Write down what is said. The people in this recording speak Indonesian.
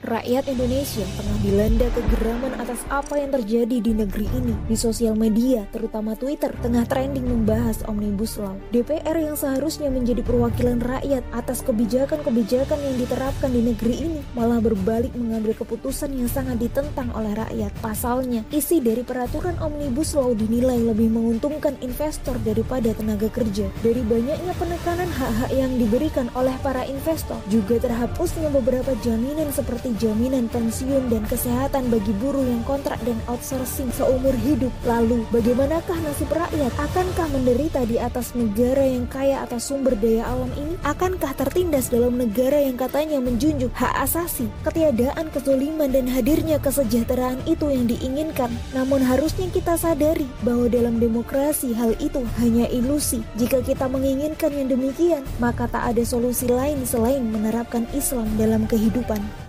Rakyat Indonesia tengah dilanda kegeraman atas apa yang terjadi di negeri ini. Di sosial media, terutama Twitter, tengah trending membahas Omnibus Law. DPR yang seharusnya menjadi perwakilan rakyat atas kebijakan-kebijakan yang diterapkan di negeri ini malah berbalik mengambil keputusan yang sangat ditentang oleh rakyat. Pasalnya, isi dari peraturan Omnibus Law dinilai lebih menguntungkan investor daripada tenaga kerja. Dari banyaknya penekanan hak-hak yang diberikan oleh para investor, juga terhapusnya beberapa jaminan seperti jaminan pensiun dan kesehatan bagi buruh yang kontrak dan outsourcing seumur hidup. Lalu, bagaimanakah nasib rakyat? Akankah menderita di atas negara yang kaya atas sumber daya alam ini? Akankah tertindas dalam negara yang katanya menjunjung hak asasi? Ketiadaan kezoliman dan hadirnya kesejahteraan itu yang diinginkan. Namun harusnya kita sadari bahwa dalam demokrasi hal itu hanya ilusi. Jika kita menginginkan yang demikian, maka tak ada solusi lain selain menerapkan Islam dalam kehidupan.